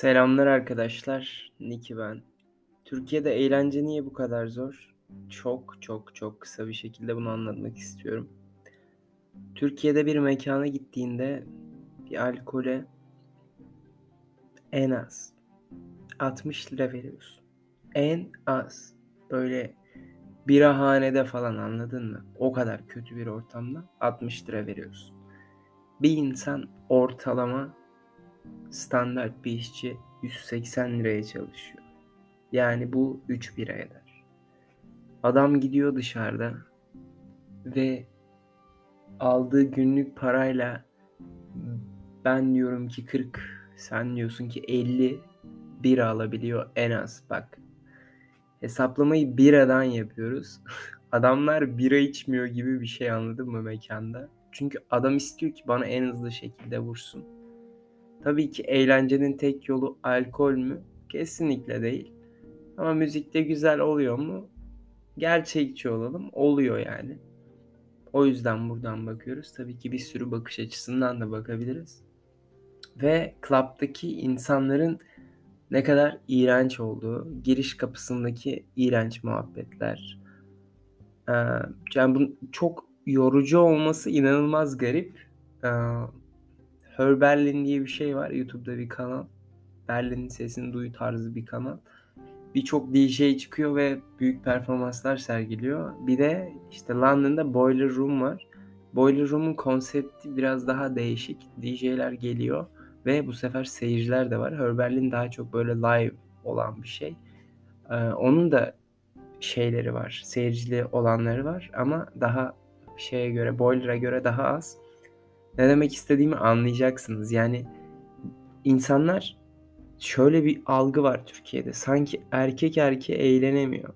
Selamlar arkadaşlar. Niki ben. Türkiye'de eğlence niye bu kadar zor? Çok çok çok kısa bir şekilde bunu anlatmak istiyorum. Türkiye'de bir mekana gittiğinde bir alkole en az 60 lira veriyorsun. En az. Böyle birahanede falan anladın mı? O kadar kötü bir ortamda 60 lira veriyorsun. Bir insan ortalama standart bir işçi 180 liraya çalışıyor. Yani bu 3 bira eder. Adam gidiyor dışarıda ve aldığı günlük parayla ben diyorum ki 40, sen diyorsun ki 50 bira alabiliyor en az. Bak hesaplamayı biradan yapıyoruz. Adamlar bira içmiyor gibi bir şey anladın mı mekanda? Çünkü adam istiyor ki bana en hızlı şekilde vursun. Tabii ki eğlencenin tek yolu alkol mü? Kesinlikle değil. Ama müzikte güzel oluyor mu? Gerçekçi olalım. Oluyor yani. O yüzden buradan bakıyoruz. Tabii ki bir sürü bakış açısından da bakabiliriz. Ve club'daki insanların ne kadar iğrenç olduğu, giriş kapısındaki iğrenç muhabbetler. Ee, yani bu çok yorucu olması inanılmaz garip. Ee, Her Berlin diye bir şey var. YouTube'da bir kanal. Berlin'in sesini duy tarzı bir kanal. Birçok DJ çıkıyor ve büyük performanslar sergiliyor. Bir de işte London'da Boiler Room var. Boiler Room'un konsepti biraz daha değişik. DJ'ler geliyor ve bu sefer seyirciler de var. Her Berlin daha çok böyle live olan bir şey. Ee, onun da şeyleri var. Seyircili olanları var ama daha şeye göre, Boiler'a göre daha az. Ne demek istediğimi anlayacaksınız. Yani insanlar şöyle bir algı var Türkiye'de. Sanki erkek erkeğe eğlenemiyor.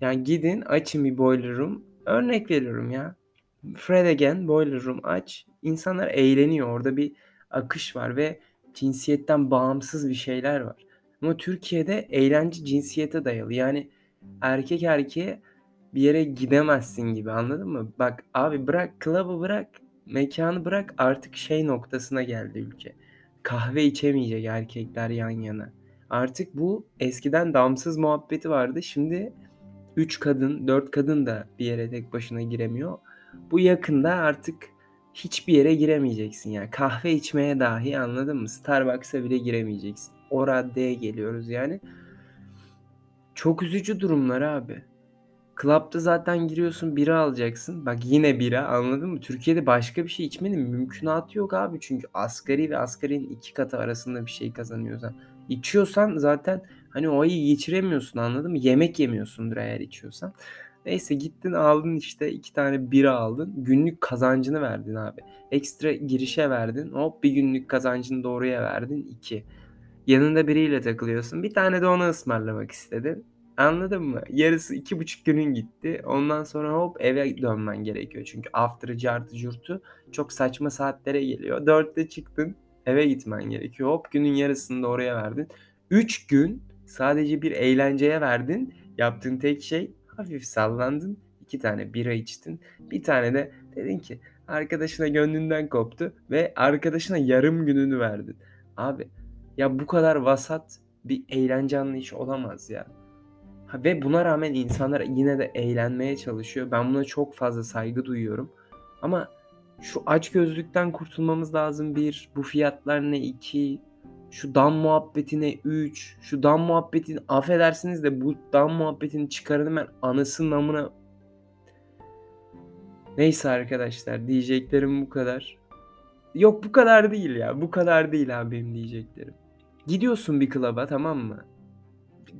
Yani gidin açın bir boiler room. Örnek veriyorum ya. Fred again boiler room aç. İnsanlar eğleniyor. Orada bir akış var ve cinsiyetten bağımsız bir şeyler var. Ama Türkiye'de eğlence cinsiyete dayalı. Yani erkek erkeğe bir yere gidemezsin gibi anladın mı? Bak abi bırak club'ı bırak mekanı bırak artık şey noktasına geldi ülke. Kahve içemeyecek erkekler yan yana. Artık bu eskiden damsız muhabbeti vardı. Şimdi 3 kadın, 4 kadın da bir yere tek başına giremiyor. Bu yakında artık hiçbir yere giremeyeceksin yani. Kahve içmeye dahi anladın mı? Starbucks'a bile giremeyeceksin. O raddeye geliyoruz yani. Çok üzücü durumlar abi. Club'da zaten giriyorsun bira alacaksın. Bak yine bira anladın mı? Türkiye'de başka bir şey içmenin mümkünatı yok abi. Çünkü asgari ve asgarinin iki katı arasında bir şey kazanıyorsan. İçiyorsan zaten hani o ayı geçiremiyorsun anladın mı? Yemek yemiyorsundur eğer içiyorsan. Neyse gittin aldın işte iki tane bira aldın. Günlük kazancını verdin abi. Ekstra girişe verdin. Hop bir günlük kazancını doğruya verdin. iki. Yanında biriyle takılıyorsun. Bir tane de ona ısmarlamak istedin. Anladın mı? Yarısı iki buçuk günün gitti. Ondan sonra hop eve dönmen gerekiyor. Çünkü after'ı cartı curtu çok saçma saatlere geliyor. Dörtte çıktın eve gitmen gerekiyor. Hop günün yarısını da oraya verdin. Üç gün sadece bir eğlenceye verdin. Yaptığın tek şey hafif sallandın. iki tane bira içtin. Bir tane de dedin ki arkadaşına gönlünden koptu ve arkadaşına yarım gününü verdin. Abi ya bu kadar vasat bir eğlence anlayışı olamaz ya. Ve buna rağmen insanlar yine de eğlenmeye çalışıyor. Ben buna çok fazla saygı duyuyorum. Ama şu aç gözlükten kurtulmamız lazım bir. Bu fiyatlar ne iki. Şu dam muhabbetine 3. Şu dam muhabbetini affedersiniz de bu dam muhabbetini çıkarın ben anasının namına. Neyse arkadaşlar diyeceklerim bu kadar. Yok bu kadar değil ya. Bu kadar değil abi benim diyeceklerim. Gidiyorsun bir klaba tamam mı?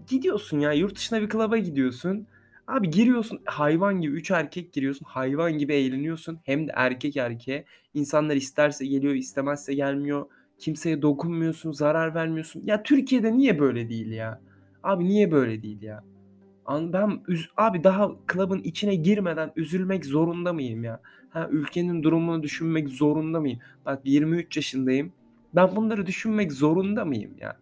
Gidiyorsun ya? Yurt dışına bir klaba gidiyorsun. Abi giriyorsun hayvan gibi 3 erkek giriyorsun hayvan gibi eğleniyorsun. Hem de erkek erkeğe. İnsanlar isterse geliyor istemezse gelmiyor. Kimseye dokunmuyorsun zarar vermiyorsun. Ya Türkiye'de niye böyle değil ya? Abi niye böyle değil ya? Ben abi daha klubun içine girmeden üzülmek zorunda mıyım ya? Ha ülkenin durumunu düşünmek zorunda mıyım? Bak 23 yaşındayım. Ben bunları düşünmek zorunda mıyım ya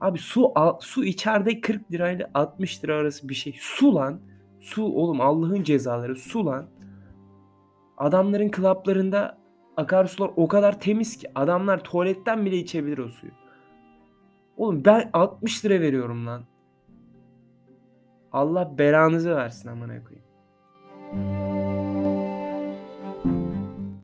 Abi su su içeride 40 lirayla 60 lira arası bir şey. Su lan. Su oğlum Allah'ın cezaları su lan. Adamların klaplarında akarsular o kadar temiz ki adamlar tuvaletten bile içebilir o suyu. Oğlum ben 60 lira veriyorum lan. Allah belanızı versin amına koyayım.